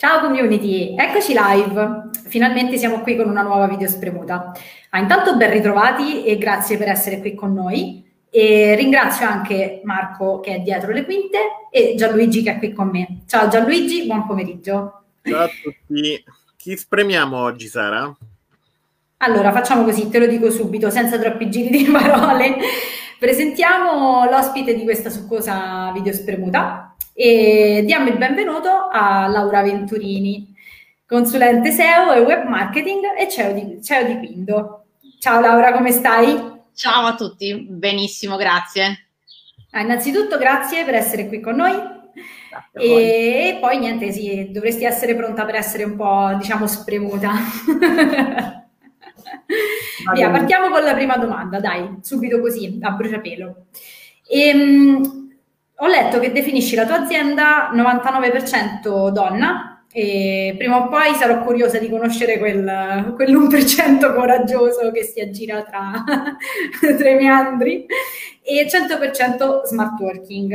Ciao community, eccoci live. Finalmente siamo qui con una nuova video spremuta. Ah, intanto ben ritrovati e grazie per essere qui con noi. E ringrazio anche Marco che è dietro le quinte e Gianluigi che è qui con me. Ciao Gianluigi, buon pomeriggio. Ciao a tutti. Chi spremiamo oggi, Sara? Allora, facciamo così, te lo dico subito, senza troppi giri di parole. Presentiamo l'ospite di questa succosa video spremuta e diamo il benvenuto a Laura Venturini, consulente SEO e web marketing e CEO di, CEO di Quindo. Ciao Laura, come stai? Ciao a tutti, benissimo, grazie. Ah, innanzitutto grazie per essere qui con noi. E, poi niente, sì, dovresti essere pronta per essere un po', diciamo, spremuta. Via, partiamo con la prima domanda, dai, subito così, a bruciapelo. Ehm, ho letto che definisci la tua azienda 99% donna e prima o poi sarò curiosa di conoscere quel, quell'1% coraggioso che si aggira tra, tra i meandri e 100% smart working.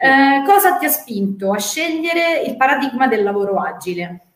Eh, cosa ti ha spinto a scegliere il paradigma del lavoro agile?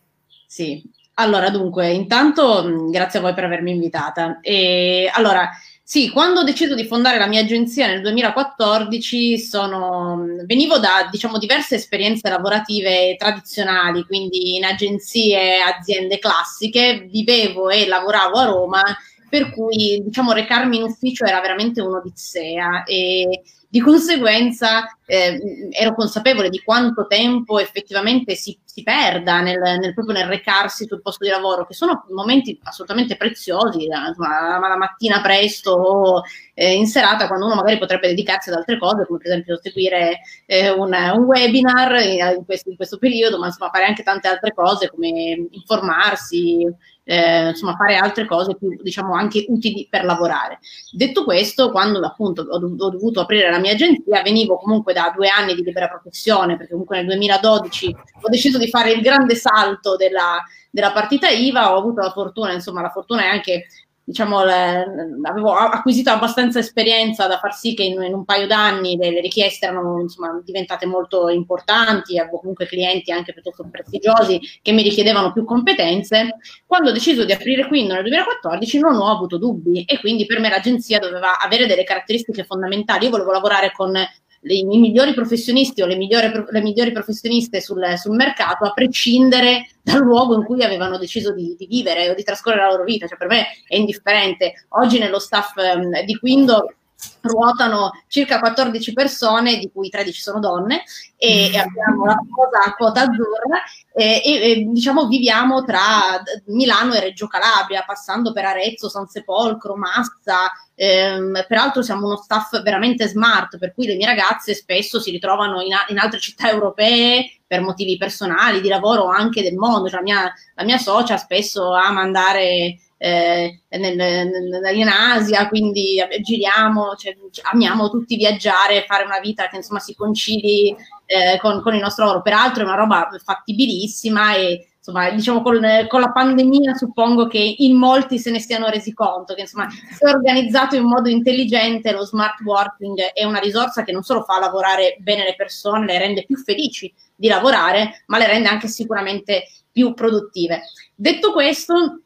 Sì, allora dunque, intanto grazie a voi per avermi invitata. E, allora, sì, quando ho deciso di fondare la mia agenzia nel 2014 sono, venivo da diciamo, diverse esperienze lavorative tradizionali, quindi in agenzie, aziende classiche, vivevo e lavoravo a Roma, per cui diciamo, recarmi in ufficio era veramente un'odissea e di conseguenza eh, ero consapevole di quanto tempo effettivamente si, si perda nel, nel, proprio nel recarsi sul posto di lavoro, che sono momenti assolutamente preziosi, insomma, la mattina presto o eh, in serata, quando uno magari potrebbe dedicarsi ad altre cose, come per esempio seguire eh, un, un, webinar in questo, in questo periodo, ma insomma fare anche tante altre cose come informarsi, eh, insomma fare altre cose più diciamo anche utili per lavorare. Detto questo, quando appunto ho, ho, dovuto aprire la mia agenzia, venivo comunque da due anni di libera professione, perché comunque nel 2012 ho deciso di fare il grande salto della, della partita IVA, ho avuto la fortuna, insomma la fortuna è anche diciamo, le, avevo acquisito abbastanza esperienza da far sì che in, in un paio d'anni le, le richieste erano insomma, diventate molto importanti, avevo comunque clienti anche piuttosto prestigiosi che mi richiedevano più competenze. Quando ho deciso di aprire Quindo nel 2014 non ho avuto dubbi e quindi per me l'agenzia doveva avere delle caratteristiche fondamentali. Io volevo lavorare con le, i migliori professionisti o le migliori, le migliori professioniste sul, sul, mercato, a prescindere dal luogo in cui avevano deciso di, di, vivere o di trascorrere la loro vita. Cioè, per me è indifferente. Oggi nello staff um, di Quindo ruotano circa 14 persone, di cui 13 sono donne, e, e abbiamo la quota, quota azzurra, e, e, diciamo viviamo tra Milano e Reggio Calabria, passando per Arezzo, San Sepolcro, Massa. Ehm, peraltro siamo uno staff veramente smart, per cui le mie ragazze spesso si ritrovano in, in altre città europee per motivi personali, di lavoro o anche del mondo. Cioè, la, mia, la mia socia spesso ama andare eh, nel, nel, in Asia, quindi giriamo, cioè, amiamo tutti viaggiare, fare una vita che insomma si concili eh, con, con, il nostro lavoro. Peraltro è una roba fattibilissima e insomma, diciamo con, con, la pandemia suppongo che in molti se ne siano resi conto che insomma se organizzato in modo intelligente lo smart working è una risorsa che non solo fa lavorare bene le persone, le rende più felici di lavorare, ma le rende anche sicuramente più produttive. Detto questo,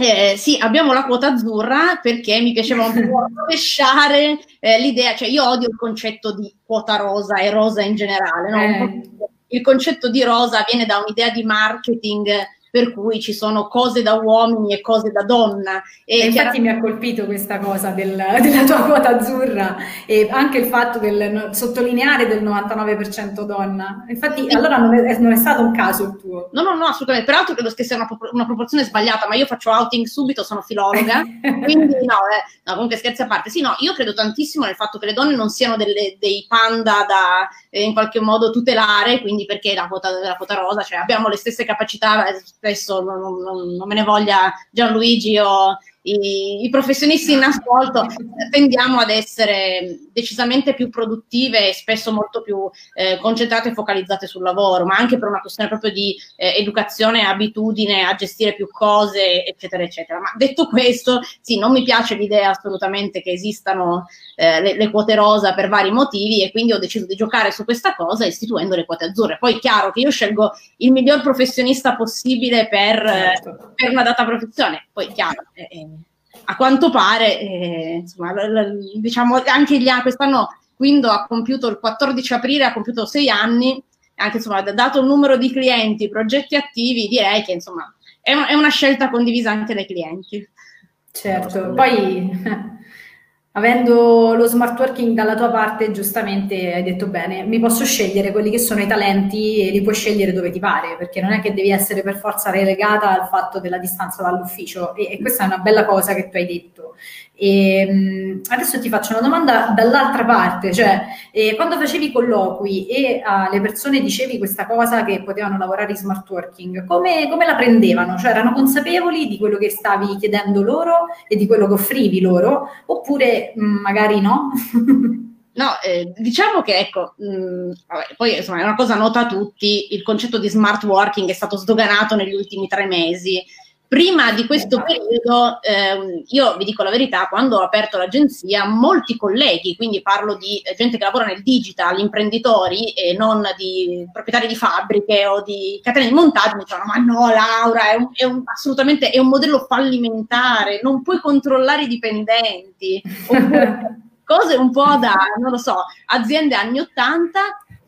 eh, sì, abbiamo la quota azzurra perché mi piaceva un po' rovesciare eh, l'idea, cioè io odio il concetto di quota rosa e rosa in generale, no? eh. il concetto di rosa viene da un'idea di marketing per cui ci sono cose da uomini e cose da donna. E, e infatti mi ha colpito questa cosa del, della tua quota azzurra e anche il fatto del sottolineare del 99% donna. Infatti, sì. allora non è, non è, stato un caso il tuo. No, no, no, assolutamente. Peraltro credo che sia una, una proporzione sbagliata, ma io faccio outing subito, sono filologa, quindi no, eh, no, comunque scherzi a parte. Sì, no, io credo tantissimo nel fatto che le donne non siano delle, dei panda da eh, in qualche modo tutelare, quindi perché la quota, la quota rosa, cioè abbiamo le stesse capacità, eh, spesso non, non, non me ne voglia Gianluigi o i, i professionisti in ascolto tendiamo ad essere decisamente più produttive e spesso molto più eh, concentrate e focalizzate sul lavoro, ma anche per una questione proprio di eh, educazione, abitudine a gestire più cose, eccetera, eccetera. Ma detto questo, sì, non mi piace l'idea assolutamente che esistano eh, le, le, quote rosa per vari motivi e quindi ho deciso di giocare su questa cosa istituendo le quote azzurre. Poi è chiaro che io scelgo il miglior professionista possibile per, certo. per una data professione, poi chiaro. Eh, eh a quanto pare, eh, insomma, l- l- diciamo anche gli anni, quest'anno Quindo ha compiuto il 14 aprile, ha compiuto sei anni, anche insomma, dato il numero di clienti, progetti attivi, direi che insomma è, un- è una scelta condivisa anche dai clienti. Certo, poi Avendo lo smart working dalla tua parte, giustamente hai detto bene, mi posso scegliere quelli che sono i talenti e li puoi scegliere dove ti pare, perché non è che devi essere per forza relegata al fatto della distanza dall'ufficio e, e questa è una bella cosa che tu hai detto. E, ehm, adesso ti faccio una domanda dall'altra parte, cioè eh, quando facevi i colloqui e alle persone dicevi questa cosa che potevano lavorare in smart working, come, come la prendevano? Cioè erano consapevoli di quello che stavi chiedendo loro e di quello che offrivi loro oppure mh, mm, magari no? No, eh, diciamo che ecco, mh, mm, vabbè, poi insomma è una cosa nota a tutti, il concetto di smart working è stato sdoganato negli ultimi tre mesi Prima di questo periodo, eh, io vi dico la verità, quando ho aperto l'agenzia, molti colleghi, quindi parlo di gente che lavora nel digital, imprenditori e non di proprietari di fabbriche o di catene di montaggio, mi dicevano, ma no Laura, è, un, è un, assolutamente è un modello fallimentare, non puoi controllare i dipendenti, cose un po' da, non lo so, aziende anni 80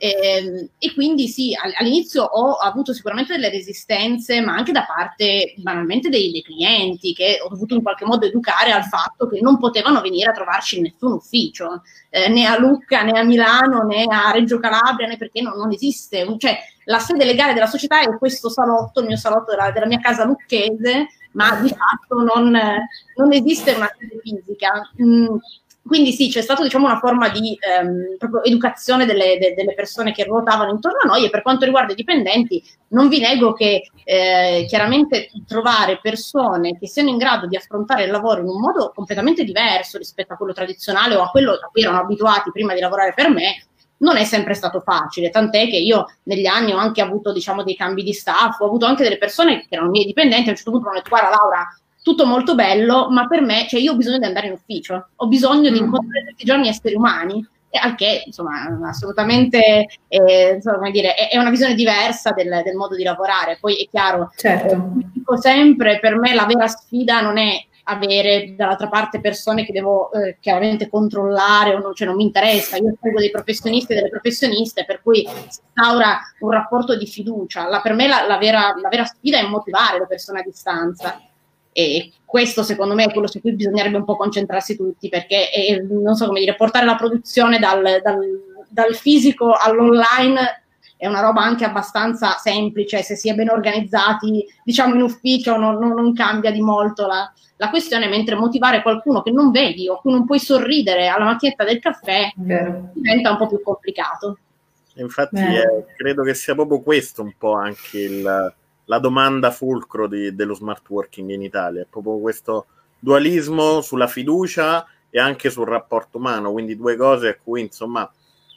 e, ehm, e, quindi sì, all'inizio ho avuto sicuramente delle resistenze, ma anche da parte banalmente dei, dei, clienti che ho dovuto in qualche modo educare al fatto che non potevano venire a trovarci in nessun ufficio, eh, né a Lucca, né a Milano, né a Reggio Calabria, né perché non, non esiste. Cioè, la sede legale della società è questo salotto, il mio salotto della, della mia casa lucchese, ma di fatto non, non esiste una sede fisica. Mm, quindi sì, c'è stata diciamo, una forma di ehm, educazione delle, de, delle, persone che ruotavano intorno a noi e per quanto riguarda i dipendenti non vi nego che eh, chiaramente trovare persone che siano in grado di affrontare il lavoro in un modo completamente diverso rispetto a quello tradizionale o a quello a cui erano abituati prima di lavorare per me non è sempre stato facile, tant'è che io negli anni ho anche avuto diciamo, dei cambi di staff, ho avuto anche delle persone che erano miei dipendenti, a un certo punto mi hanno detto guarda Laura, tutto molto bello, ma per me, cioè io ho bisogno di andare in ufficio, ho bisogno mm. di incontrare tutti i giorni esseri umani, e al che insomma assolutamente eh, insomma, dire, è, è, una visione diversa del, del, modo di lavorare. Poi è chiaro, certo. eh, dico sempre, per me la vera sfida non è avere dall'altra parte persone che devo eh, chiaramente controllare o non, cioè non mi interessa, io seguo dei professionisti e delle professioniste per cui si instaura un rapporto di fiducia. La, per me la, la, vera, la vera sfida è motivare le persone a distanza e questo secondo me è quello su cui bisognerebbe un po' concentrarsi tutti, perché è, non so come dire, portare la produzione dal, dal, dal fisico all'online è una roba anche abbastanza semplice, se si è ben organizzati, diciamo in ufficio non, non, non cambia di molto la, la, questione, mentre motivare qualcuno che non vedi o cui non puoi sorridere alla macchinetta del caffè Vero. diventa un po' più complicato. Infatti eh, credo che sia proprio questo un po' anche il, la domanda fulcro di, dello smart working in Italia, è proprio questo dualismo sulla fiducia e anche sul rapporto umano, quindi due cose a cui insomma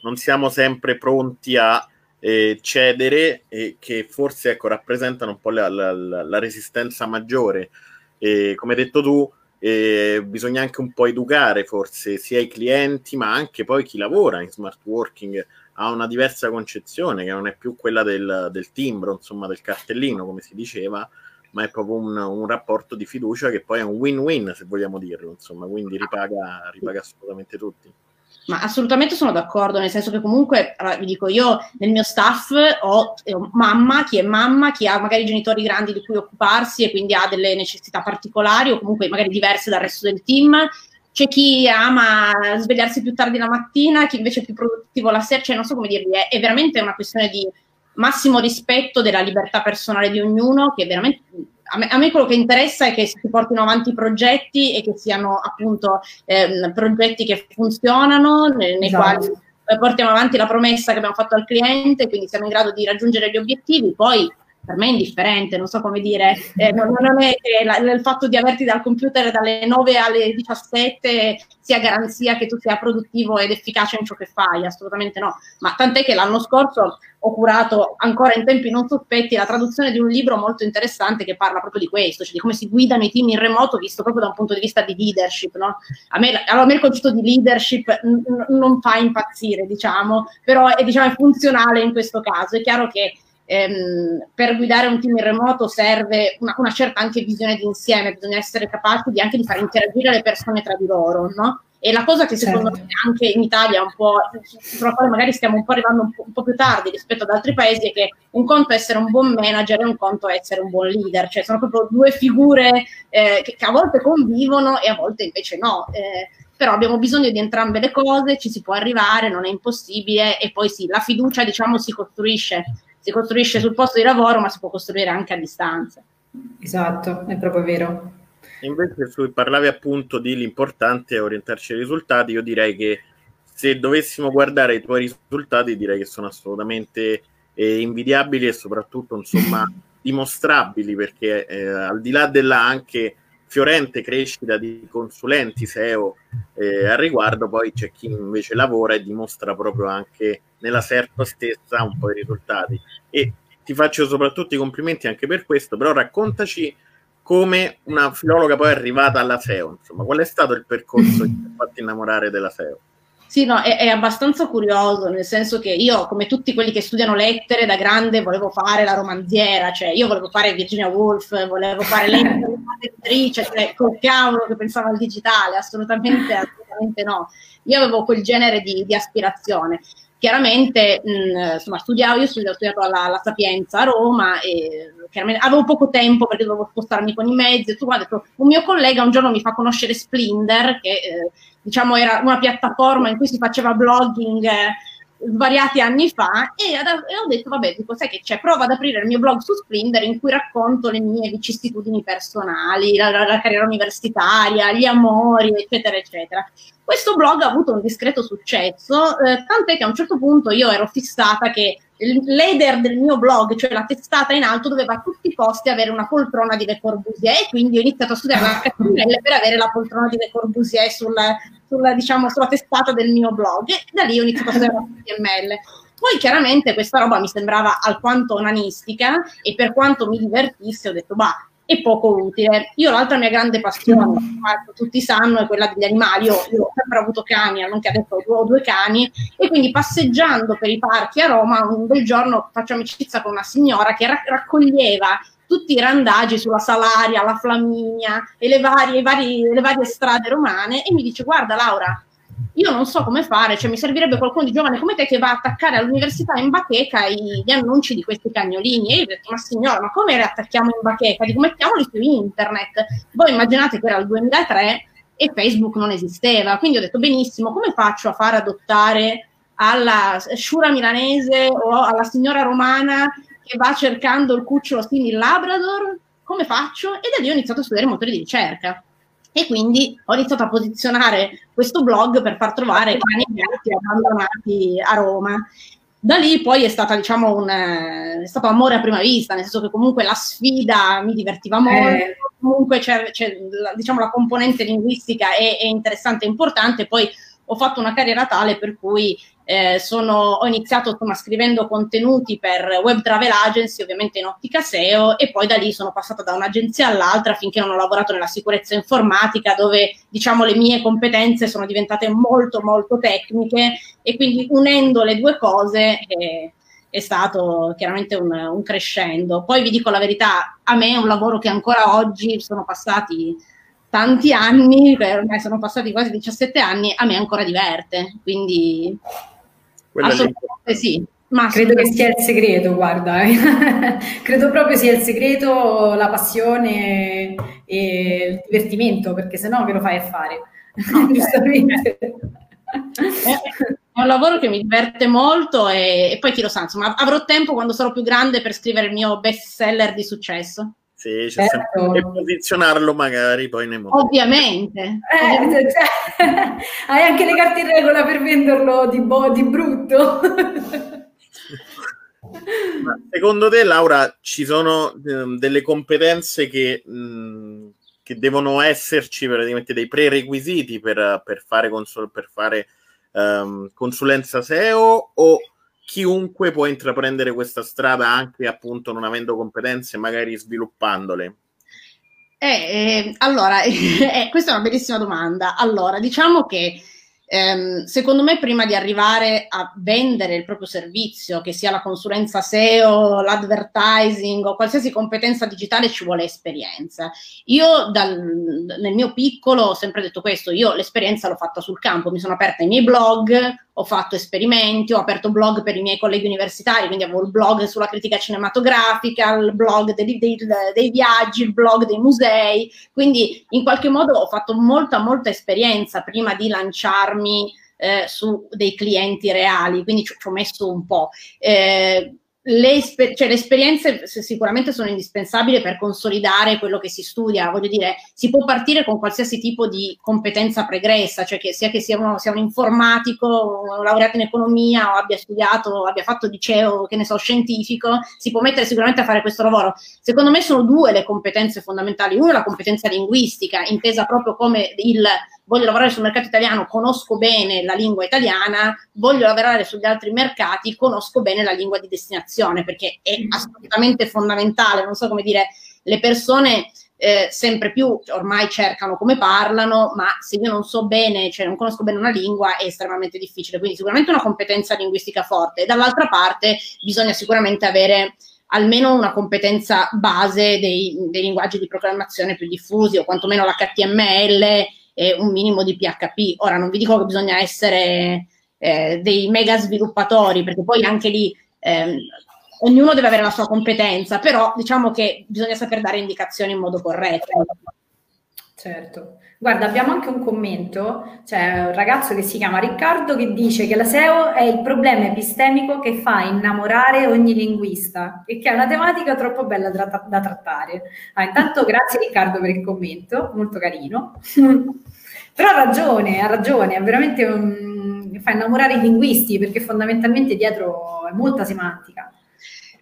non siamo sempre pronti a eh, cedere e che forse ecco, rappresentano un po' la, la, la resistenza maggiore. E, come hai detto tu, eh, bisogna anche un po' educare forse sia i clienti ma anche poi chi lavora in smart working ha una diversa concezione che non è più quella del, del timbro, insomma, del cartellino, come si diceva, ma è proprio un, un, rapporto di fiducia che poi è un win-win, se vogliamo dirlo, insomma, quindi ripaga, ripaga assolutamente tutti. Ma assolutamente sono d'accordo, nel senso che comunque, allora, vi dico, io nel mio staff ho, ho mamma, chi è mamma, chi ha magari genitori grandi di cui occuparsi e quindi ha delle necessità particolari o comunque magari diverse dal resto del team, c'è chi ama svegliarsi più tardi la mattina, chi invece è più produttivo la sera, cioè non so come dirvi, è, è veramente una questione di massimo rispetto della libertà personale di ognuno, che veramente a me, a me, quello che interessa è che si portino avanti i progetti e che siano appunto ehm, progetti che funzionano, nei, nei esatto. quali eh, portiamo avanti la promessa che abbiamo fatto al cliente, quindi siamo in grado di raggiungere gli obiettivi, poi per me è indifferente, non so come dire, eh, non, non, è che la, il fatto di averti dal computer dalle 9 alle 17 sia garanzia che tu sia produttivo ed efficace in ciò che fai, assolutamente no, ma tant'è che l'anno scorso ho curato ancora in tempi non sospetti la traduzione di un libro molto interessante che parla proprio di questo, cioè di come si guidano i team in remoto visto proprio da un punto di vista di leadership, no? A me, a me il concetto di leadership n- non fa impazzire, diciamo, però è, diciamo, è funzionale in questo caso, è chiaro che ehm, per guidare un team in remoto serve una, una, certa anche visione d'insieme, bisogna essere capaci di, anche di far interagire le persone tra di loro, no? E la cosa che secondo certo. me anche in Italia un po', sulla quale magari stiamo un po' arrivando un po', un po', più tardi rispetto ad altri paesi, è che un conto è essere un buon manager e un conto è essere un buon leader, cioè sono proprio due figure eh, che, che, a volte convivono e a volte invece no. Eh, però abbiamo bisogno di entrambe le cose, ci si può arrivare, non è impossibile e poi sì, la fiducia diciamo si costruisce si costruisce sul posto di lavoro, ma si può costruire anche a distanza. Esatto, è proprio vero. Invece tu parlavi appunto di l'importante è orientarci ai risultati, io direi che se dovessimo guardare i tuoi risultati direi che sono assolutamente eh, invidiabili e soprattutto insomma dimostrabili perché eh, al di là della anche fiorente crescita di consulenti SEO eh, al riguardo, poi c'è chi invece lavora e dimostra proprio anche nella SERP stessa un po' i risultati. E ti faccio soprattutto i complimenti anche per questo, però raccontaci come una filologa poi è arrivata alla SEO, insomma, qual è stato il percorso che ti ha fatto innamorare della SEO? Sì, no, è, è, abbastanza curioso, nel senso che io, come tutti quelli che studiano lettere, da grande volevo fare la romanziera, cioè io volevo fare Virginia Woolf, volevo fare l'editrice, cioè col cavolo che pensava al digitale, assolutamente, assolutamente no. Io avevo quel genere di, di aspirazione. Chiaramente, mh, insomma, studiavo, io ho studiato alla, alla, Sapienza a Roma e avevo poco tempo perché dovevo spostarmi con i mezzi. Tu, guarda, un mio collega un giorno mi fa conoscere Splinder, che eh, diciamo era una piattaforma in cui si faceva blogging eh, svariati anni fa e, ad, e, ho detto vabbè dico sai che c'è prova ad aprire il mio blog su Splinder in cui racconto le mie vicissitudini personali la, la, la carriera universitaria gli amori eccetera eccetera questo blog ha avuto un discreto successo eh, tant'è che a un certo punto io ero fissata che l'header del mio blog, cioè la testata in alto, doveva a tutti i costi avere una poltrona di Le Corbusier e quindi ho iniziato a studiare la HTML per avere la poltrona di Le Corbusier sulla, sulla, diciamo, sulla testata del mio blog e da lì ho iniziato a studiare HTML. Poi chiaramente questa roba mi sembrava alquanto onanistica e per quanto mi divertisse ho detto, bah, e poco utile. Io l'altra mia grande passione, mm. tutti sanno, è quella degli animali. Io, io ho sempre avuto cani, nonché adesso ho due cani, e quindi passeggiando per i parchi a Roma, un bel giorno faccio amicizia con una signora che raccoglieva tutti i randagi sulla Salaria, la Flaminia e le varie, varie, le varie strade romane e mi dice guarda Laura, io non so come fare, cioè mi servirebbe qualcuno di giovane come te che va a attaccare all'università in bacheca gli annunci di questi cagnolini. E io ho detto, ma signora, ma come le attacchiamo in bacheca? Dico, mettiamoli su internet. Voi immaginate che era il 2003 e Facebook non esisteva, quindi ho detto, benissimo, come faccio a far adottare alla sciura milanese o alla signora romana che va cercando il cucciolo simil Labrador? Come faccio? E da lì ho iniziato a studiare motori di ricerca e quindi ho iniziato a posizionare questo blog per far trovare cani e gatti abbandonati a Roma. Da lì poi è stata, diciamo, un, è stato amore a prima vista, nel senso che comunque la sfida mi divertiva molto, eh. comunque c'è, c'è diciamo, la componente linguistica è, è interessante e importante, poi ho fatto una carriera tale per cui eh, sono, ho iniziato insomma, scrivendo contenuti per web travel agency, ovviamente in ottica SEO, e poi da lì sono passata da un'agenzia all'altra finché non ho lavorato nella sicurezza informatica, dove diciamo le mie competenze sono diventate molto molto tecniche e quindi unendo le due cose eh, è stato chiaramente un, un crescendo. Poi vi dico la verità, a me è un lavoro che ancora oggi sono passati tanti anni, ormai sono passati quasi 17 anni, a me ancora diverte, quindi quella Assolutamente sì. Ma credo che sia il segreto, guarda, eh. credo proprio sia il segreto, la passione e il divertimento, perché sennò che lo fai a fare? No, Giustamente. È un lavoro che mi diverte molto e, e poi chi lo sa, insomma, avrò tempo quando sarò più grande per scrivere il mio best seller di successo. Sì, certo. sempre e posizionarlo magari poi nei modelli. Ovviamente. Eh, Ovviamente. Cioè, hai anche le carte in regola per venderlo di, bo- di brutto. Ma secondo te, Laura, ci sono eh, delle competenze che, mh, che, devono esserci praticamente dei prerequisiti per, per fare, consol- per fare um, consulenza SEO o chiunque può intraprendere questa strada anche appunto non avendo competenze, magari sviluppandole? Eh, eh, allora, eh, questa è una bellissima domanda. Allora, diciamo che ehm, secondo me prima di arrivare a vendere il proprio servizio, che sia la consulenza SEO, l'advertising o qualsiasi competenza digitale, ci vuole esperienza. Io dal, nel mio piccolo ho sempre detto questo, io l'esperienza l'ho fatta sul campo, mi sono aperta i miei blog, ho fatto esperimenti, ho aperto blog per i miei colleghi universitari, quindi avevo il blog sulla critica cinematografica, il blog dei, dei, dei, viaggi, il blog dei musei, quindi in qualche modo ho fatto molta, molta esperienza prima di lanciarmi eh, su dei clienti reali, quindi ci, ci ho messo un po'. Eh, le, cioè, le, esperienze sicuramente sono indispensabili per consolidare quello che si studia. Voglio dire, si può partire con qualsiasi tipo di competenza pregressa, cioè che sia che sia, uno, sia un informatico, un laureato in economia o abbia studiato, o abbia fatto liceo, che ne so, scientifico, si può mettere sicuramente a fare questo lavoro. Secondo me sono due le competenze fondamentali. Una è la competenza linguistica, intesa proprio come il voglio lavorare sul mercato italiano, conosco bene la lingua italiana, voglio lavorare sugli altri mercati, conosco bene la lingua di destinazione, perché è mm. assolutamente fondamentale, non so come dire, le persone eh, sempre più ormai cercano come parlano, ma se io non so bene, cioè non conosco bene una lingua, è estremamente difficile. Quindi sicuramente una competenza linguistica forte. E dall'altra parte bisogna sicuramente avere almeno una competenza base dei, dei linguaggi di programmazione più diffusi, o quantomeno l'HTML e un minimo di PHP. Ora non vi dico che bisogna essere eh, dei mega sviluppatori, perché poi anche lì ehm, ognuno deve avere la sua competenza, però diciamo che bisogna saper dare indicazioni in modo corretto. Certo. Guarda, abbiamo anche un commento, c'è un ragazzo che si chiama Riccardo che dice che la SEO è il problema epistemico che fa innamorare ogni linguista e che è una tematica troppo bella da, da trattare. Ah, intanto grazie Riccardo per il commento, molto carino. Però ha ragione, ha ragione, è veramente un... fa innamorare i linguisti perché fondamentalmente dietro è molta semantica.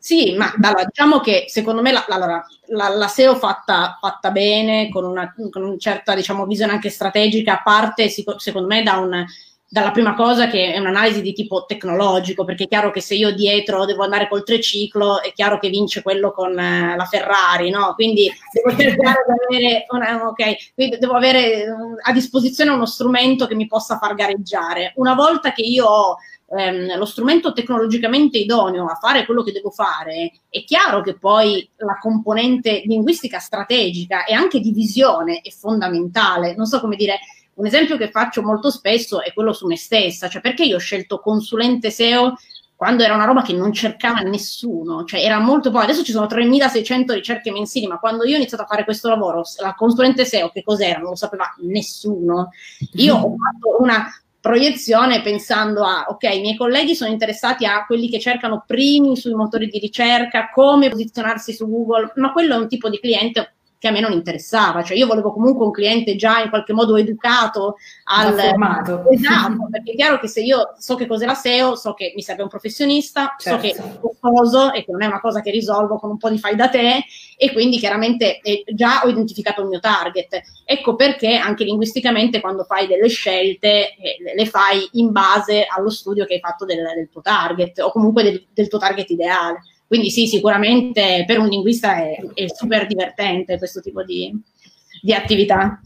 Sì, ma allora, diciamo che secondo me la, allora, la, la SEO fatta, fatta bene, con una, con una certa diciamo, visione anche strategica, parte secondo me da un, dalla prima cosa che è un'analisi di tipo tecnologico, perché è chiaro che se io dietro devo andare col triciclo, è chiaro che vince quello con eh, la Ferrari, no? Quindi devo cercare di avere, una, okay, devo avere a disposizione uno strumento che mi possa far gareggiare. Una volta che io ho ehm, lo strumento tecnologicamente idoneo a fare quello che devo fare, è chiaro che poi la componente linguistica strategica e anche di visione è fondamentale. Non so come dire, un esempio che faccio molto spesso è quello su me stessa, cioè perché io ho scelto consulente SEO quando era una roba che non cercava nessuno, cioè era molto poco. Adesso ci sono 3600 ricerche mensili, ma quando io ho iniziato a fare questo lavoro, la consulente SEO che cos'era? Non lo sapeva nessuno. Io ho fatto una proiezione pensando a, ok, i miei colleghi sono interessati a quelli che cercano primi sui motori di ricerca, come posizionarsi su Google, ma quello è un tipo di cliente che a me non interessava, cioè io volevo comunque un cliente già in qualche modo educato al formato. Esatto, perché è chiaro che se io so che cos'è la SEO, so che mi serve un professionista, certo. so che è costoso e che non è una cosa che risolvo con un po' di fai da te e quindi chiaramente eh, già ho identificato il mio target. Ecco perché anche linguisticamente quando fai delle scelte eh, le fai in base allo studio che hai fatto del, del tuo target o comunque del, del tuo target ideale. Quindi sì, sicuramente per un linguista è, è super divertente questo tipo di, di attività.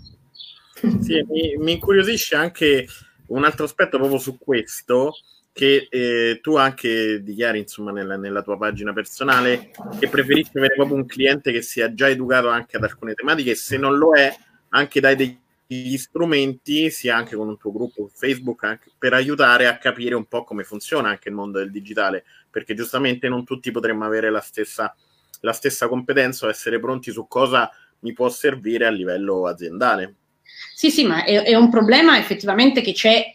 Sì, mi, mi, incuriosisce anche un altro aspetto proprio su questo, che eh, tu anche dichiari insomma nella, nella, tua pagina personale che preferisci avere proprio un cliente che sia già educato anche ad alcune tematiche e se non lo è anche dai degli strumenti sia anche con un tuo gruppo Facebook per aiutare a capire un po' come funziona anche il mondo del digitale perché giustamente non tutti potremmo avere la stessa, la stessa competenza o essere pronti su cosa mi può servire a livello aziendale. Sì, sì, ma è, è un problema effettivamente che c'è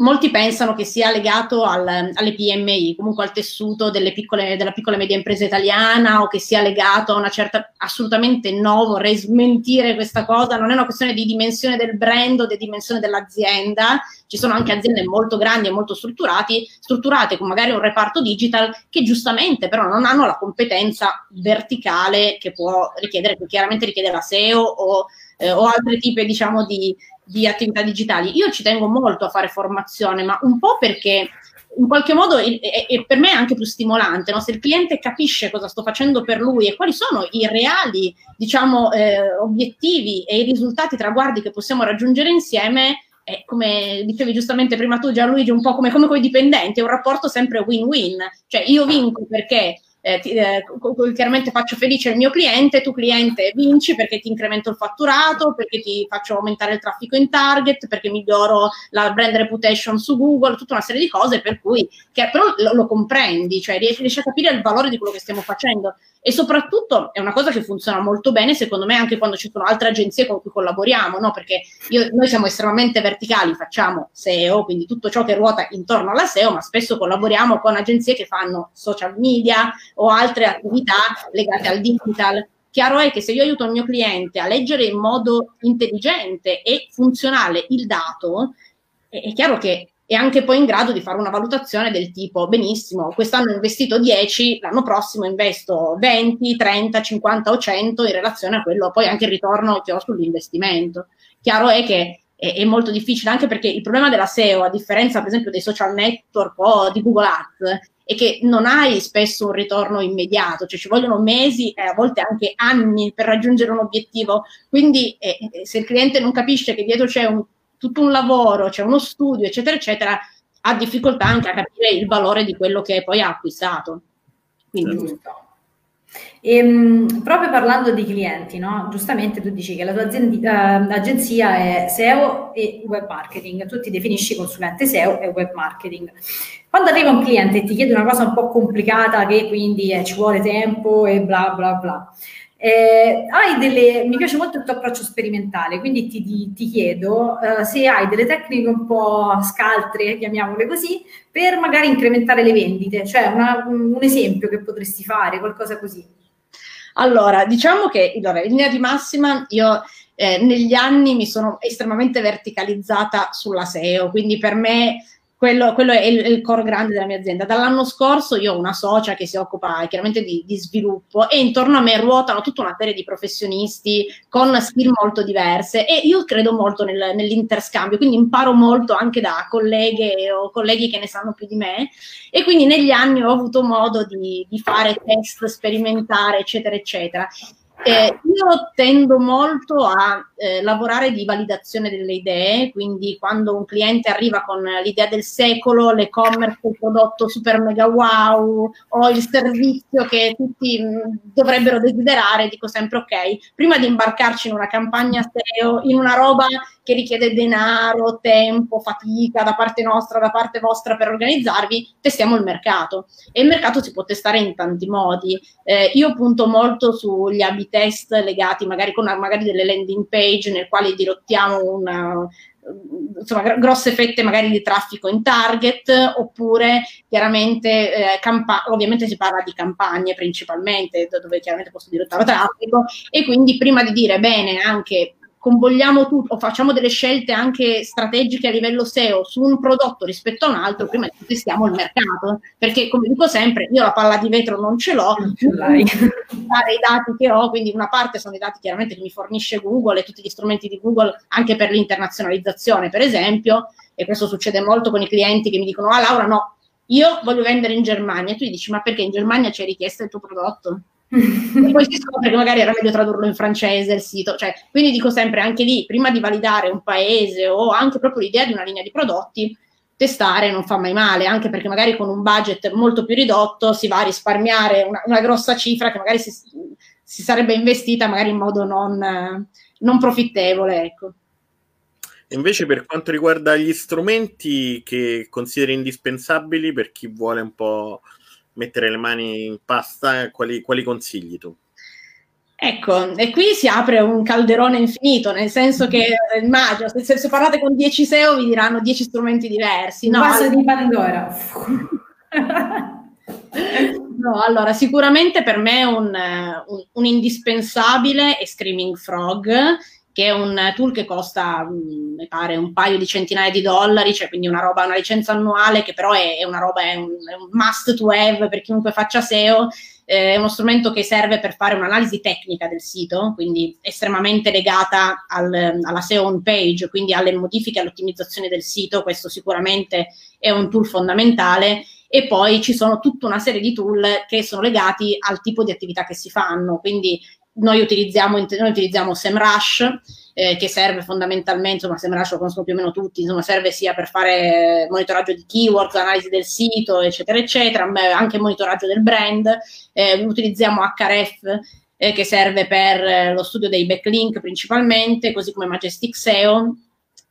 molti pensano che sia legato al, alle PMI, comunque al tessuto piccole, della piccola e media impresa italiana o che sia legato a una certa, assolutamente no, vorrei smentire questa cosa, non è una questione di dimensione del brand o di dimensione dell'azienda, ci sono anche aziende molto grandi e molto strutturate, con magari un reparto digital che giustamente però non hanno la competenza verticale che può richiedere, che chiaramente richiede la SEO o, eh, o altri tipi diciamo di di attività digitali. Io ci tengo molto a fare formazione, ma un po' perché in qualche modo è, è per me anche più stimolante, no? se il cliente capisce cosa sto facendo per lui e quali sono i reali diciamo, eh, obiettivi e i risultati, traguardi che possiamo raggiungere insieme, è come dicevi giustamente prima tu Gianluigi, un po' come, come con i dipendenti, è un rapporto sempre win-win, cioè io vinco perché eh, ti, eh, chiaramente faccio felice il mio cliente, tu cliente vinci perché ti incremento il fatturato, perché ti faccio aumentare il traffico in target, perché miglioro la brand reputation su Google, tutta una serie di cose per cui che, però lo, lo comprendi, cioè riesci, riesci, a capire il valore di quello che stiamo facendo e soprattutto è una cosa che funziona molto bene secondo me anche quando ci sono altre agenzie con cui collaboriamo, no? perché io, noi siamo estremamente verticali, facciamo SEO, quindi tutto ciò che ruota intorno alla SEO, ma spesso collaboriamo con agenzie che fanno social media, o altre attività legate al digital. Chiaro è che se io aiuto il mio cliente a leggere in modo intelligente e funzionale il dato, è chiaro che è anche poi in grado di fare una valutazione del tipo, benissimo, quest'anno ho investito 10, l'anno prossimo investo 20, 30, 50 o 100 in relazione a quello, poi anche il ritorno che ho sull'investimento. Chiaro è che è, molto difficile, anche perché il problema della SEO, a differenza per esempio dei social network o di Google Ads, e che non hai spesso un ritorno immediato, cioè ci vogliono mesi e a volte anche anni per raggiungere un obiettivo. Quindi eh, eh, se il cliente non capisce che dietro c'è un, tutto un lavoro, c'è uno studio, eccetera, eccetera, ha difficoltà anche a capire il valore di quello che poi ha acquistato. Quindi, certo. E, ehm, proprio parlando di clienti, no? giustamente tu dici che la tua azienda, uh, agenzia è SEO e web marketing, tu ti definisci consulente SEO e web marketing. Quando arriva un cliente e ti chiede una cosa un po' complicata che quindi eh, ci vuole tempo e bla bla bla, eh, delle, mi piace molto il tuo approccio sperimentale, quindi ti, ti, ti chiedo uh, se hai delle tecniche un po' scaltre, chiamiamole così, per magari incrementare le vendite, cioè una, un esempio che potresti fare, qualcosa così. Allora, diciamo che allora, in linea di massima io eh, negli anni mi sono estremamente verticalizzata sulla SEO, quindi per me quello, quello è, il, il, core grande della mia azienda. Dall'anno scorso io ho una socia che si occupa chiaramente di, di, sviluppo e intorno a me ruotano tutta una serie di professionisti con skill molto diverse e io credo molto nel, nell'interscambio, quindi imparo molto anche da colleghe o colleghi che ne sanno più di me e quindi negli anni ho avuto modo di, di fare test, sperimentare, eccetera, eccetera. Eh, io tendo molto a eh, lavorare di validazione delle idee, quindi quando un cliente arriva con l'idea del secolo, l'e-commerce, il prodotto super mega wow o il servizio che tutti mh, mm, dovrebbero desiderare, dico sempre ok, prima di imbarcarci in una campagna SEO, in una roba che richiede denaro, tempo, fatica da parte nostra, da parte vostra per organizzarvi, testiamo il mercato. E il mercato si può testare in tanti modi. Eh, io punto molto sugli A-B test legati magari con magari delle landing page nel quale dirottiamo una, insomma, grosse fette magari di traffico in target, oppure chiaramente, eh, campa- ovviamente si parla di campagne principalmente, dove chiaramente posso dirottare traffico, e quindi prima di dire bene anche convogliamo tutto o facciamo delle scelte anche strategiche a livello SEO su un prodotto rispetto a un altro, prima testiamo il mercato. Perché, come dico sempre, io la palla di vetro non ce l'ho, non ce l'hai. i dati che ho, quindi una parte sono i dati chiaramente che mi fornisce Google e tutti gli strumenti di Google anche per l'internazionalizzazione, per esempio, e questo succede molto con i clienti che mi dicono: Ah, Laura, no, io voglio vendere in Germania. E tu gli dici: Ma perché in Germania c'è richiesta il tuo prodotto? e poi si scopre che magari era meglio tradurlo in francese il sito, cioè, quindi dico sempre anche lì, prima di validare un paese o anche proprio l'idea di una linea di prodotti, testare non fa mai male, anche perché magari con un budget molto più ridotto si va a risparmiare una, una grossa cifra che magari si, si, sarebbe investita magari in modo non, non profittevole, ecco. Invece per quanto riguarda gli strumenti che consideri indispensabili per chi vuole un po' mettere le mani in pasta, quali, quali consigli tu? Ecco, e qui si apre un calderone infinito, nel senso che eh, immagino, se, se, parlate con 10 SEO vi diranno 10 strumenti diversi. No, vaso allora... di Pandora. no, allora, sicuramente per me un, un, un indispensabile è Screaming Frog, che è un tool che costa, mm, mi pare, un paio di centinaia di dollari, cioè quindi una roba, una licenza annuale che però è, è una roba, è un, è un, must to have per chiunque faccia SEO, eh, è uno strumento che serve per fare un'analisi tecnica del sito, quindi estremamente legata al, alla SEO on page, quindi alle modifiche e all'ottimizzazione del sito, questo sicuramente è un tool fondamentale. E poi ci sono tutta una serie di tool che sono legati al tipo di attività che si fanno, quindi noi utilizziamo, noi utilizziamo SEMrush, eh, che serve fondamentalmente, insomma, SEMrush lo conoscono più o meno tutti, insomma, serve sia per fare monitoraggio di keywords, analisi del sito, eccetera, eccetera, ma anche monitoraggio del brand. Eh, utilizziamo Href, eh, che serve per eh, lo studio dei backlink principalmente, così come Majestic SEO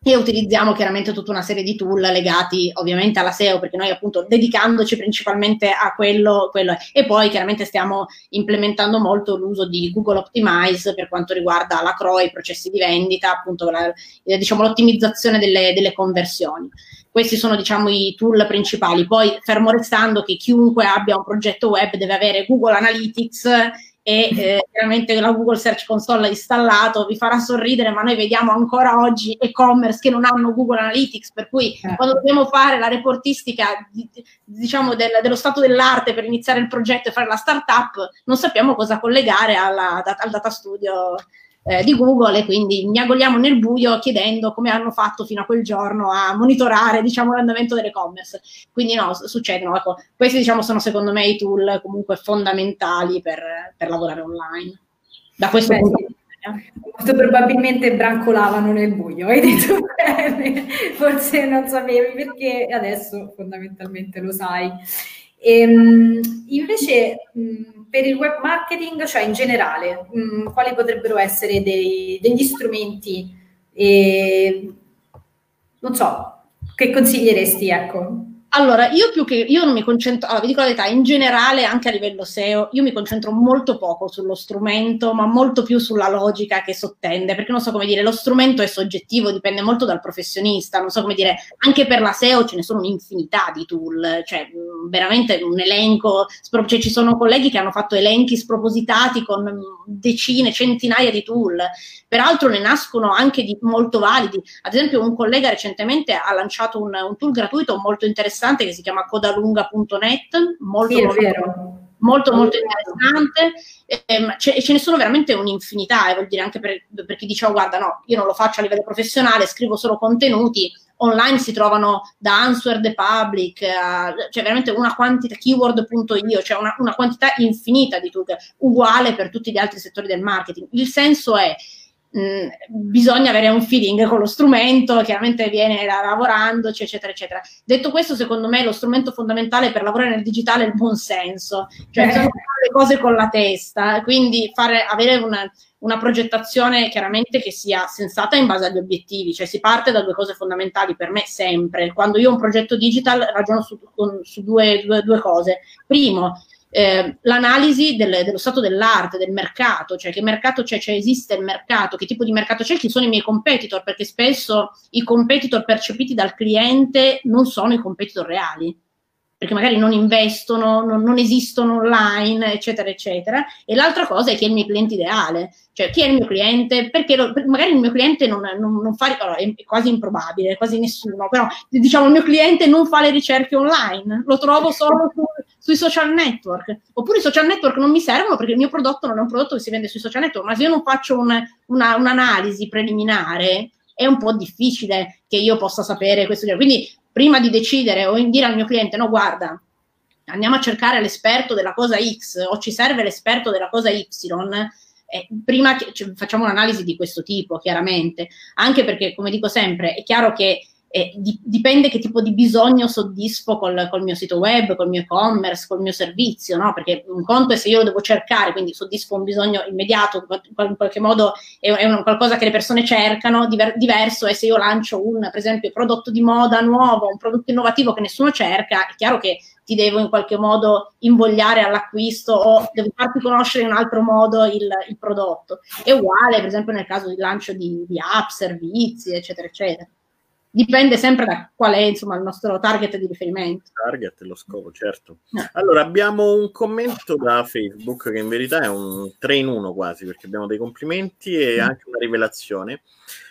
e utilizziamo chiaramente tutta una serie di tool legati ovviamente alla SEO perché noi appunto dedicandoci principalmente a quello, quello e poi chiaramente stiamo implementando molto l'uso di Google Optimize per quanto riguarda la CRO i processi di vendita, appunto la, eh, diciamo l'ottimizzazione delle, delle conversioni. Questi sono diciamo i tool principali, poi fermo restando che chiunque abbia un progetto web deve avere Google Analytics e eh, chiaramente la Google Search Console installato vi farà sorridere, ma noi vediamo ancora oggi e-commerce che non hanno Google Analytics, per cui eh. quando dobbiamo fare la reportistica di, diciamo del, dello stato dell'arte per iniziare il progetto e fare la startup, non sappiamo cosa collegare alla, al data studio eh, di Google e quindi miagoliamo nel buio chiedendo come hanno fatto fino a quel giorno a monitorare diciamo, l'andamento dell'e-commerce. Quindi no, succedono. Ecco, questi diciamo, sono secondo me i tool comunque fondamentali per, per lavorare online. Da questo Beh, punto di vista. Molto probabilmente brancolavano nel buio, hai detto bene, forse non sapevi perché adesso fondamentalmente lo sai. E, ehm, invece mh, per il web marketing, cioè in generale, mh, quali potrebbero essere dei, degli strumenti, e, non so, che consiglieresti, ecco? Allora, io più che io non mi concentro, allora, vi dico la verità, in generale, anche a livello SEO, io mi concentro molto poco sullo strumento, ma molto più sulla logica che sottende, perché non so come dire, lo strumento è soggettivo, dipende molto dal professionista, non so come dire, anche per la SEO ce ne sono un'infinità di tool, cioè veramente un elenco, cioè, ci sono colleghi che hanno fatto elenchi spropositati con decine, centinaia di tool, peraltro ne nascono anche di molto validi, ad esempio un collega recentemente ha lanciato un, un tool gratuito molto interessante, interessante che si chiama codalunga.net, molto, sì, molto, molto, molto interessante. E, ce, ce, ne sono veramente un'infinità, e vuol dire anche per, per chi dice, oh, guarda, no, io non lo faccio a livello professionale, scrivo solo contenuti, online si trovano da Answer the Public, uh, cioè veramente una quantità, keyword.io, cioè una, una quantità infinita di tool, uguale per tutti gli altri settori del marketing. Il senso è mh, bisogna avere un feeling con lo strumento, chiaramente viene lavorandoci, eccetera, eccetera. Detto questo, secondo me lo strumento fondamentale per lavorare nel digitale è il buon senso, cioè bisogna fare le cose con la testa, quindi fare, avere una, una progettazione chiaramente che sia sensata in base agli obiettivi, cioè si parte da due cose fondamentali per me sempre. Quando io ho un progetto digital ragiono su, su due, due, due cose. Primo, eh, l'analisi del, dello stato dell'arte, del mercato, cioè che mercato c'è, cioè esiste il mercato, che tipo di mercato c'è, chi sono i miei competitor, perché spesso i competitor percepiti dal cliente non sono i competitor reali perché magari non investono, non, non, esistono online, eccetera, eccetera. E l'altra cosa è chi è il mio cliente ideale, cioè chi è il mio cliente, perché lo, magari il mio cliente non, non, non fa, è quasi improbabile, quasi nessuno, però diciamo il mio cliente non fa le ricerche online, lo trovo solo su, sui social network, oppure i social network non mi servono perché il mio prodotto non è un prodotto che si vende sui social network, ma se io non faccio un, una, un'analisi preliminare, è un po' difficile che io possa sapere questo. Quindi prima di decidere o dire al mio cliente no guarda andiamo a cercare l'esperto della cosa X o ci serve l'esperto della cosa Y eh, prima che, cioè, facciamo un'analisi di questo tipo chiaramente. Anche perché come dico sempre è chiaro che e di, dipende che tipo di bisogno soddisfo col, col, mio sito web, col mio e-commerce, col mio servizio, no? Perché un conto è se io lo devo cercare, quindi soddisfo un bisogno immediato, in qualche modo è, è un, qualcosa che le persone cercano, diver, diverso è se io lancio un, per esempio, prodotto di moda nuovo, un prodotto innovativo che nessuno cerca, è chiaro che ti devo in qualche modo invogliare all'acquisto o devo farti conoscere in un altro modo il, il prodotto. È uguale, per esempio, nel caso di lancio di, di app, servizi, eccetera, eccetera dipende sempre da qual è insomma, il nostro target di riferimento. Target lo scopo, certo. No. Allora, abbiamo un commento da Facebook che in verità è un 3 in 1 quasi, perché abbiamo dei complimenti e mm. anche una rivelazione.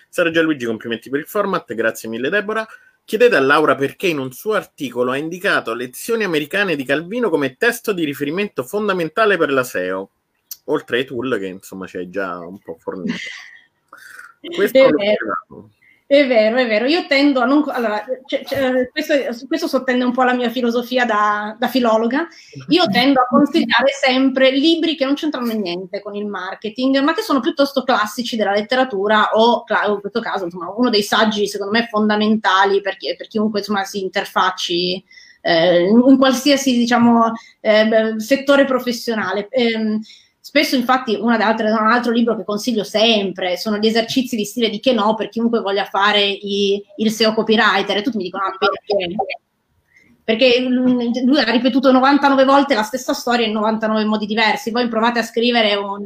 Sara Gianluigi, complimenti per il format, grazie mille Deborah. Chiedete a Laura perché in un suo articolo ha indicato lezioni americane di Calvino come testo di riferimento fondamentale per la SEO, oltre ai tool che insomma ci hai già un po' fornito. Questo è vero. È vero, è vero. Io tendo a non. Allora, c- c- questo, questo, sottende un po' la mia filosofia da, da, filologa. Io tendo a consigliare sempre libri che non c'entrano niente con il marketing, ma che sono piuttosto classici della letteratura o, in questo caso, insomma, uno dei saggi, secondo me, fondamentali per, chi, per chiunque insomma, si interfacci eh, in qualsiasi diciamo, eh, settore professionale. Eh, Spesso, infatti, una altre, un altro libro che consiglio sempre sono gli esercizi di stile di che no per chiunque voglia fare i, il SEO copywriter. E tutti mi dicono: ah, perché? Perché lui ha ripetuto 99 volte la stessa storia in 99 modi diversi. Voi provate a scrivere un,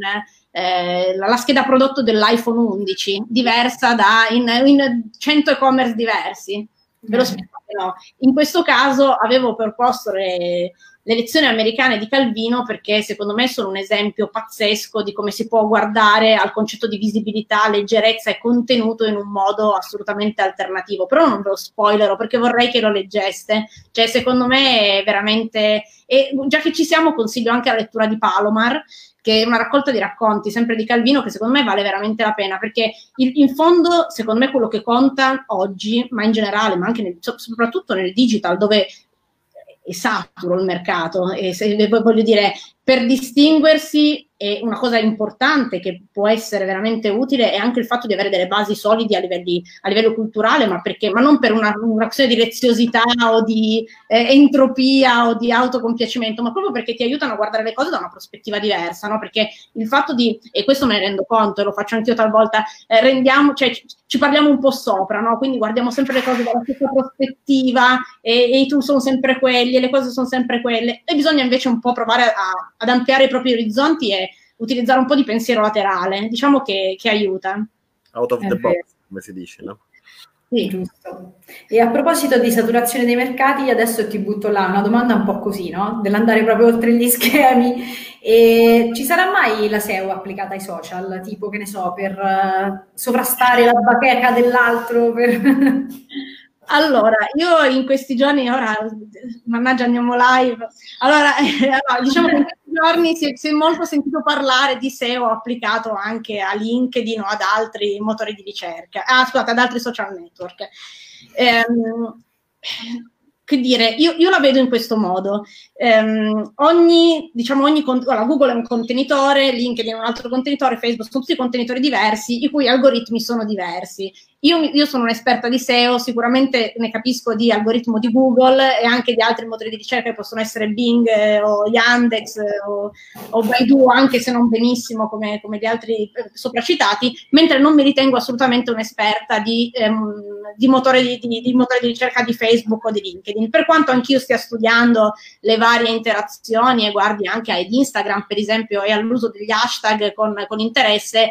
eh, la, la, scheda prodotto dell'iPhone 11, diversa da in, in 100 e-commerce diversi. Ve lo spiego. No. In questo caso avevo proposto le, le lezioni americane di Calvino perché secondo me sono un esempio pazzesco di come si può guardare al concetto di visibilità, leggerezza e contenuto in un modo assolutamente alternativo. Però non ve lo spoilerò perché vorrei che lo leggeste. Cioè, secondo me è veramente. E già che ci siamo, consiglio anche la lettura di Palomar, che è una raccolta di racconti sempre di Calvino che secondo me vale veramente la pena perché il, in fondo secondo me quello che conta oggi ma in generale ma anche nel, soprattutto nel digital dove saturo il mercato. E se, voglio dire per distinguersi è una cosa importante che può essere veramente utile è anche il fatto di avere delle basi solide a, livelli, a livello culturale, ma, perché, ma non per una, un'azione di leziosità o di eh, entropia o di autocompiacimento, ma proprio perché ti aiutano a guardare le cose da una prospettiva diversa, no? Perché il fatto di, e questo me ne rendo conto e lo faccio anch'io talvolta, eh, rendiamo, cioè, ci, ci, parliamo un po' sopra, no? Quindi guardiamo sempre le cose dalla stessa prospettiva e, e i tool sono sempre quelli e le cose sono sempre quelle e bisogna invece un po' provare a ad ampliare i propri orizzonti e utilizzare un po' di pensiero laterale, diciamo che, che aiuta. Out of the box, come si dice, no? Sì, giusto. E a proposito di saturazione dei mercati, adesso ti butto là una domanda un po' così, no? Dell'andare proprio oltre gli schemi. E ci sarà mai la SEO applicata ai social? Tipo, che ne so, per uh, sovrastare la bacheca dell'altro? Per... Allora, io in questi giorni, ora, mannaggia andiamo live, allora, eh, allora diciamo che giorni si è, si è, molto sentito parlare di SEO applicato anche a LinkedIn o ad altri motori di ricerca, ah scusate, ad altri social network. Ehm, che dire, io, io, la vedo in questo modo. Um, ogni, diciamo, ogni allora, Google è un contenitore, LinkedIn è un altro contenitore, Facebook sono tutti contenitori diversi, i cui algoritmi sono diversi. Io, io, sono un'esperta di SEO, sicuramente ne capisco di algoritmo di Google e anche di altri motori di ricerca che possono essere Bing eh, o Yandex eh, o, o, Baidu, anche se non benissimo come, come gli altri eh, sopracitati, mentre non mi ritengo assolutamente un'esperta di, ehm, di, motore di, di, motore di ricerca di Facebook o di LinkedIn. Per quanto anch'io stia studiando le varie interazioni e guardi anche ad Instagram, per esempio, e all'uso degli hashtag con, con interesse,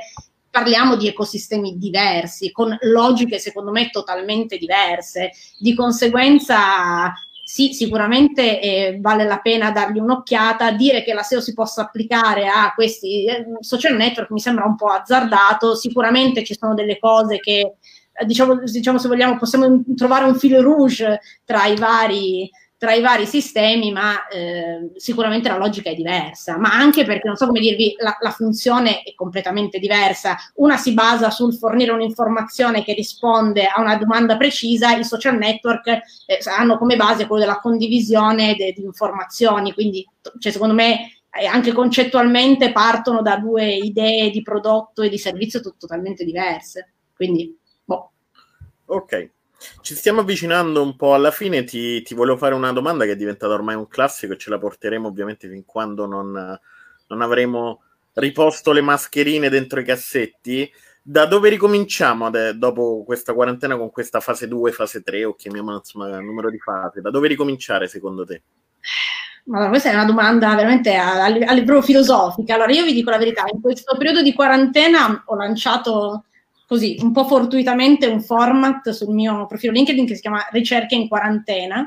parliamo di ecosistemi diversi, con logiche secondo me totalmente diverse. Di conseguenza sì, sicuramente eh, vale la pena dargli un'occhiata. Dire che la SEO si possa applicare a questi eh, social network mi sembra un po' azzardato. Sicuramente ci sono delle cose che, eh, diciamo, diciamo se vogliamo, possiamo trovare un filo rouge tra i vari tra i vari sistemi, ma eh, sicuramente la logica è diversa, ma anche perché non so come dirvi, la, la, funzione è completamente diversa. Una si basa sul fornire un'informazione che risponde a una domanda precisa, i social network eh, hanno come base quello della condivisione de, di informazioni, quindi cioè, secondo me eh, anche concettualmente partono da due idee di prodotto e di servizio to- totalmente diverse. Quindi, boh. Ok. Ci stiamo avvicinando un po' alla fine, ti, ti, volevo fare una domanda che è diventata ormai un classico e ce la porteremo ovviamente fin quando non, non avremo riposto le mascherine dentro i cassetti. Da dove ricominciamo ade- dopo questa quarantena con questa fase 2, fase 3 o chiamiamola insomma numero di fase? Da dove ricominciare secondo te? Allora, questa è una domanda veramente a, a livello filosofica. Allora, io vi dico la verità, in questo periodo di quarantena ho lanciato così, un po' fortuitamente, un format sul mio profilo LinkedIn che si chiama Ricerche in quarantena,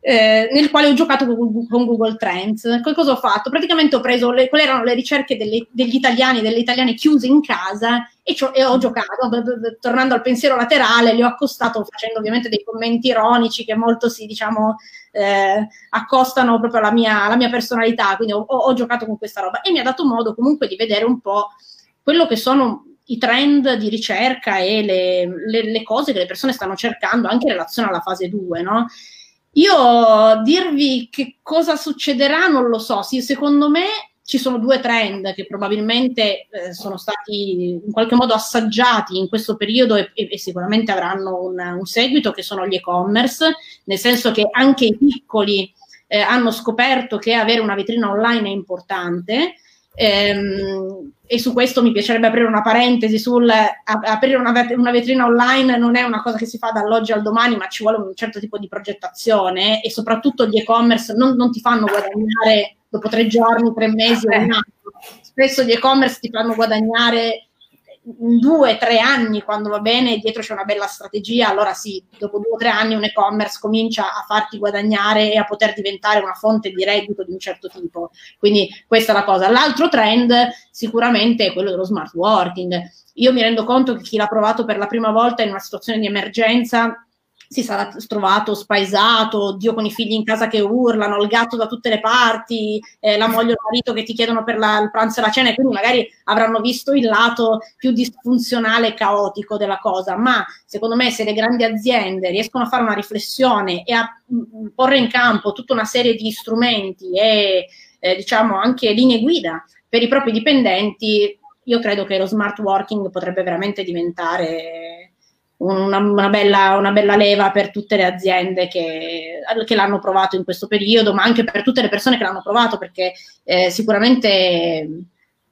eh, nel quale ho giocato con, Google Trends. Poi cosa ho fatto? Praticamente ho preso le, quali erano le ricerche delle, degli italiani, delle italiane chiuse in casa e, e ho giocato, tornando al pensiero laterale, li ho accostato facendo ovviamente dei commenti ironici che molto si, diciamo, eh, accostano proprio alla mia, alla mia personalità, quindi ho, ho, giocato con questa roba e mi ha dato modo comunque di vedere un po' quello che sono i trend di ricerca e le, le, le, cose che le persone stanno cercando anche in relazione alla fase 2, no? Io dirvi che cosa succederà non lo so, sì, secondo me ci sono due trend che probabilmente eh, sono stati in qualche modo assaggiati in questo periodo e, e, sicuramente avranno un, un, seguito, che sono gli e-commerce, nel senso che anche i piccoli eh, hanno scoperto che avere una vetrina online è importante Ehm, e su questo mi piacerebbe aprire una parentesi sul aprire una, una, vetrina online non è una cosa che si fa dall'oggi al domani, ma ci vuole un certo tipo di progettazione e soprattutto gli e-commerce non, non ti fanno guadagnare dopo tre giorni, tre mesi o un anno. Spesso gli e-commerce ti fanno guadagnare due o tre anni, quando va bene, dietro c'è una bella strategia, allora sì, dopo due o tre anni un e-commerce comincia a farti guadagnare e a poter diventare una fonte di reddito di un certo tipo. Quindi questa è la cosa. L'altro trend sicuramente è quello dello smart working. Io mi rendo conto che chi l'ha provato per la prima volta in una situazione di emergenza si sarà trovato spaesato, Dio con i figli in casa che urlano, il gatto da tutte le parti, eh, la moglie o il marito che ti chiedono per la, il pranzo e la cena e quindi magari avranno visto il lato più disfunzionale e caotico della cosa, ma secondo me se le grandi aziende riescono a fare una riflessione e a mh, mm, porre in campo tutta una serie di strumenti e eh, diciamo anche linee guida per i propri dipendenti, io credo che lo smart working potrebbe veramente diventare una, una, bella, una, bella, leva per tutte le aziende che, che, l'hanno provato in questo periodo, ma anche per tutte le persone che l'hanno provato, perché eh, sicuramente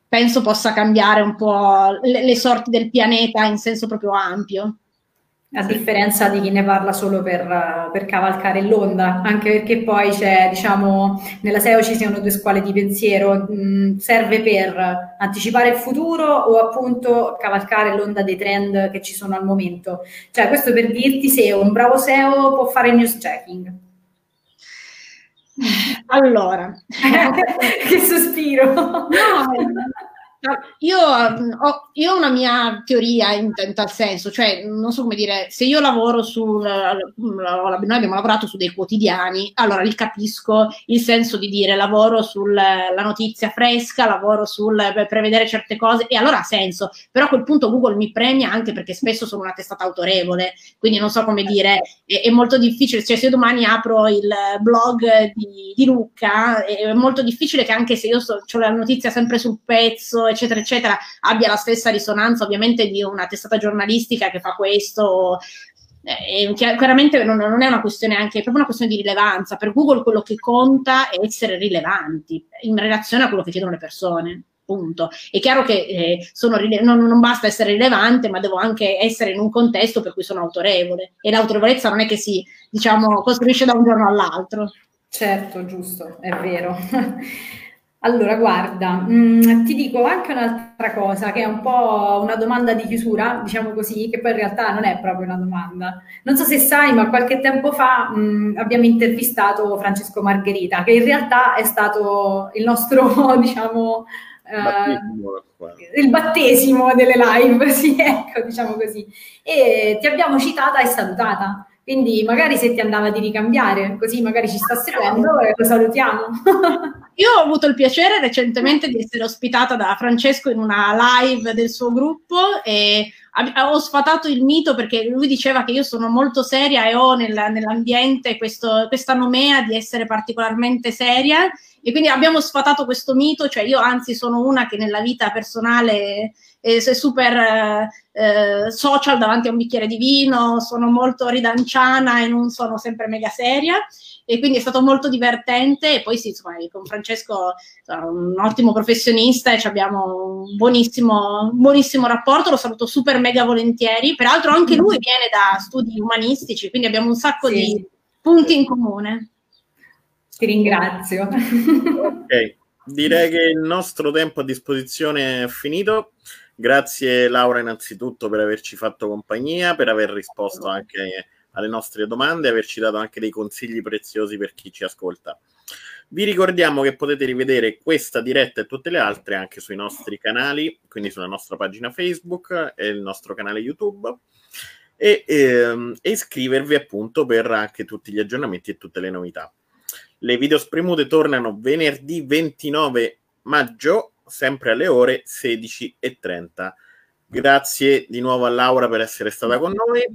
penso possa cambiare un po' le, le sorti del pianeta in senso proprio ampio a differenza di chi ne parla solo per, per, cavalcare l'onda, anche perché poi c'è, diciamo, nella SEO ci sono due scuole di pensiero, mh, serve per anticipare il futuro o appunto cavalcare l'onda dei trend che ci sono al momento. Cioè, questo per dirti se un bravo SEO può fare news checking. Allora, che sospiro. No, io ho, io ho, una mia teoria in, in, tal senso, cioè non so come dire, se io lavoro sul, noi abbiamo lavorato su dei quotidiani, allora li capisco il senso di dire lavoro sulla notizia fresca, lavoro sul prevedere certe cose e allora ha senso, però a quel punto Google mi premia anche perché spesso sono una testata autorevole, quindi non so come dire, è, è molto difficile, cioè se io domani apro il blog di, di Lucca, è molto difficile che anche se io so, ho la notizia sempre sul pezzo, eccetera, eccetera, abbia la stessa risonanza ovviamente di una testata giornalistica che fa questo. Eh, chiaramente non, non, è una questione anche, è proprio una questione di rilevanza. Per Google quello che conta è essere rilevanti in relazione a quello che chiedono le persone. Punto. È chiaro che eh, rile- non, non, basta essere rilevante, ma devo anche essere in un contesto per cui sono autorevole. E l'autorevolezza non è che si, diciamo, costruisce da un giorno all'altro. Certo, giusto, è vero. Allora, guarda, mh, mm, ti dico anche un'altra cosa che è un po' una domanda di chiusura, diciamo così, che poi in realtà non è proprio una domanda. Non so se sai, ma qualche tempo fa mh, mm, abbiamo intervistato Francesco Margherita, che in realtà è stato il nostro, diciamo, eh, il battesimo delle live, sì, ecco, diciamo così. E ti abbiamo citata e salutata. Quindi magari se ti andava di ricambiare, così magari ci sta seguendo e lo salutiamo. Io ho avuto il piacere recentemente di essere ospitata da Francesco in una live del suo gruppo e ho sfatato il mito perché lui diceva che io sono molto seria e ho nel, nell'ambiente questo, questa nomea di essere particolarmente seria e quindi abbiamo sfatato questo mito, cioè io anzi sono una che nella vita personale è, è super eh, eh, social davanti a un bicchiere di vino, sono molto ridanciana e non sono sempre mega seria e quindi è stato molto divertente e poi sì, insomma, con Francesco un ottimo professionista e abbiamo un buonissimo, un buonissimo rapporto, lo saluto super mega volentieri, peraltro anche lui viene da studi umanistici, quindi abbiamo un sacco sì. di punti in comune. Ti ringrazio. ok, direi che il nostro tempo a disposizione è finito. Grazie Laura innanzitutto per averci fatto compagnia, per aver risposto anche alle nostre domande e averci dato anche dei consigli preziosi per chi ci ascolta. Vi ricordiamo che potete rivedere questa diretta e tutte le altre anche sui nostri canali, quindi sulla nostra pagina Facebook e il nostro canale YouTube e, ehm, e iscrivervi appunto per anche tutti gli aggiornamenti e tutte le novità. Le video spremute tornano venerdì 29 maggio, sempre alle ore 16.30. Grazie di nuovo a Laura per essere stata con noi.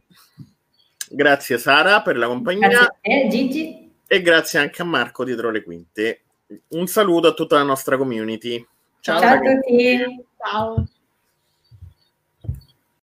Grazie Sara per la compagnia. Grazie a te, Gigi. E grazie anche a Marco dietro le quinte. Un saluto a tutta la nostra community. Ciao, Ciao a tutti. Ciao.